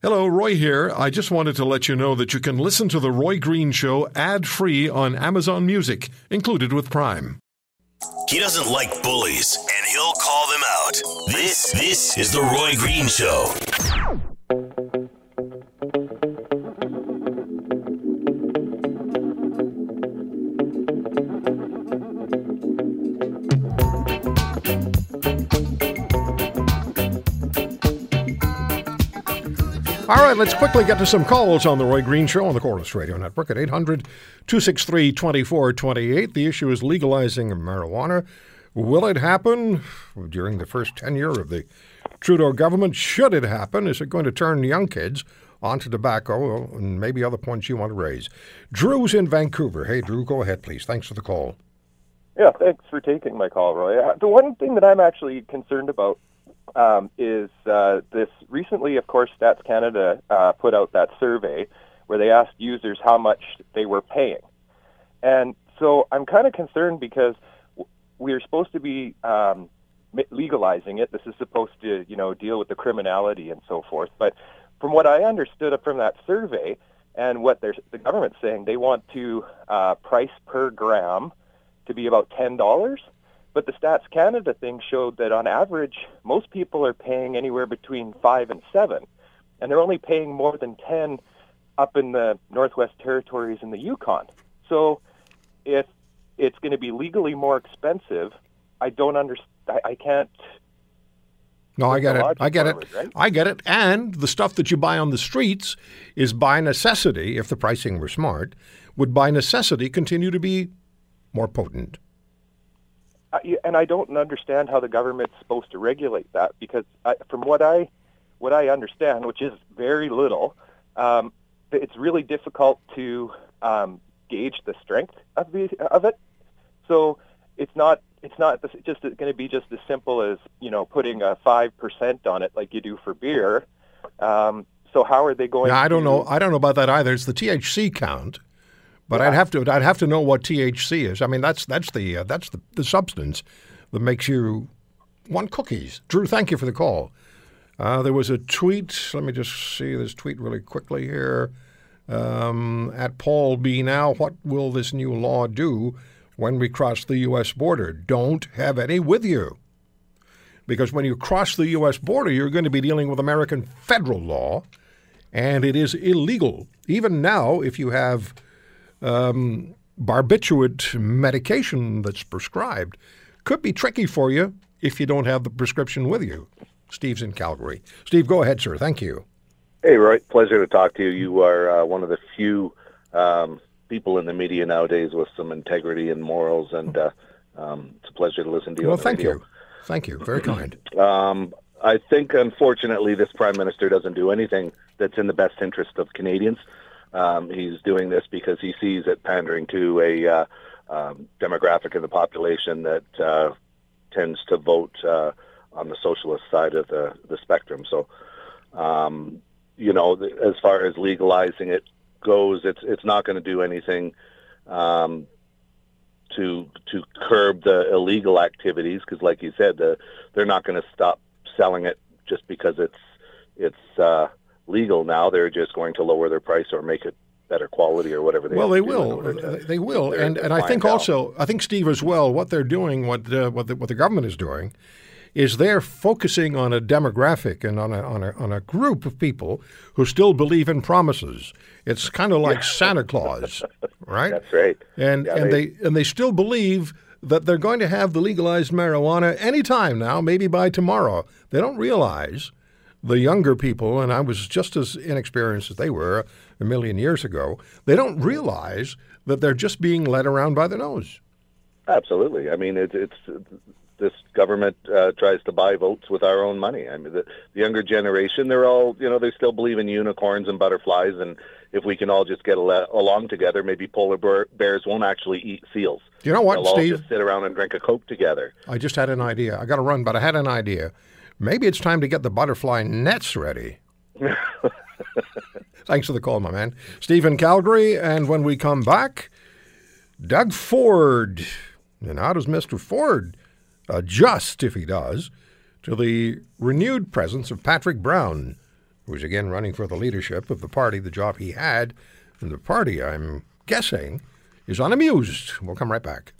Hello, Roy here. I just wanted to let you know that you can listen to The Roy Green Show ad free on Amazon Music, included with Prime. He doesn't like bullies, and he'll call them out. This, this is The Roy Green Show. All right, let's quickly get to some calls on The Roy Green Show on the Corus Radio Network at 800 263 2428. The issue is legalizing marijuana. Will it happen during the first tenure of the Trudeau government? Should it happen? Is it going to turn young kids onto tobacco and maybe other points you want to raise? Drew's in Vancouver. Hey, Drew, go ahead, please. Thanks for the call. Yeah, thanks for taking my call, Roy. Uh, The one thing that I'm actually concerned about um, is uh, this. Recently, of course, Stats Canada uh, put out that survey where they asked users how much they were paying, and so I'm kind of concerned because we're supposed to be um, legalizing it. This is supposed to, you know, deal with the criminality and so forth. But from what I understood from that survey and what the government's saying, they want to uh, price per gram to be about ten dollars. But the Stats Canada thing showed that on average, most people are paying anywhere between five and seven, and they're only paying more than ten up in the Northwest Territories and the Yukon. So, if it's going to be legally more expensive, I don't understand. I, I can't. No, I get it. I get it. right? I get it. And the stuff that you buy on the streets is by necessity, if the pricing were smart, would by necessity continue to be more potent. And I don't understand how the government's supposed to regulate that because I, from what I what I understand, which is very little, um, it's really difficult to um, gauge the strength of the of it. So it's not it's not just going to be just as simple as you know putting a five percent on it like you do for beer. Um, so how are they going? Now, I don't know. I don't know about that either. It's the THC count, but I'd have to. I'd have to know what THC is. I mean, that's that's the uh, that's the, the substance that makes you want cookies. Drew, thank you for the call. Uh, there was a tweet. Let me just see this tweet really quickly here. Um, at Paul B. Now, what will this new law do when we cross the U.S. border? Don't have any with you. Because when you cross the U.S. border, you're going to be dealing with American federal law, and it is illegal. Even now, if you have um, barbiturate medication that's prescribed, could be tricky for you if you don't have the prescription with you. Steve's in Calgary. Steve, go ahead, sir. Thank you. Hey, Roy. Pleasure to talk to you. You are uh, one of the few um, people in the media nowadays with some integrity and morals, and uh, um, it's a pleasure to listen to you. Well, thank radio. you. Thank you. Very kind. Um, I think, unfortunately, this prime minister doesn't do anything that's in the best interest of Canadians. Um, he's doing this because he sees it pandering to a uh, um, demographic of the population that uh, tends to vote uh, on the socialist side of the, the spectrum. So, um, you know, as far as legalizing it goes, it's it's not going to do anything um, to to curb the illegal activities because, like you said, the, they're not going to stop selling it just because it's it's uh, legal now. They're just going to lower their price or make it better quality or whatever they. Well, they to do in will. to- They will, and and I think clientele. also, I think Steve as well. What they're doing, what uh, what the, what the government is doing, is they're focusing on a demographic and on a on a on a group of people who still believe in promises. It's kind of like Santa Claus, right? That's right. And Yeah, and they- they and they still believe that they're going to have the legalized marijuana anytime now, maybe by tomorrow. They don't realize the younger people, and I was just as inexperienced as they were a million years ago, they don't realize that they're just being led around by the nose. Absolutely. I mean, it's it's this government uh, tries to buy votes with our own money. I mean, the, the younger generation, they're all you know, they still believe in unicorns and butterflies, and if we can all just get al- along together, maybe polar bear, bears won't actually eat seals. You know what, They'll all Steve? just sit around and drink a coke together. I just had an idea. I got to run, but I had an idea. Maybe it's time to get the butterfly nets ready. Thanks for the call, my man. Stephen Calgary, and when we come back, Doug Ford. And how does Mr. Ford adjust, if he does, to the renewed presence of Patrick Brown, who's again running for the leadership of the party, the job he had. And the party, I'm guessing, is unamused. We'll come right back.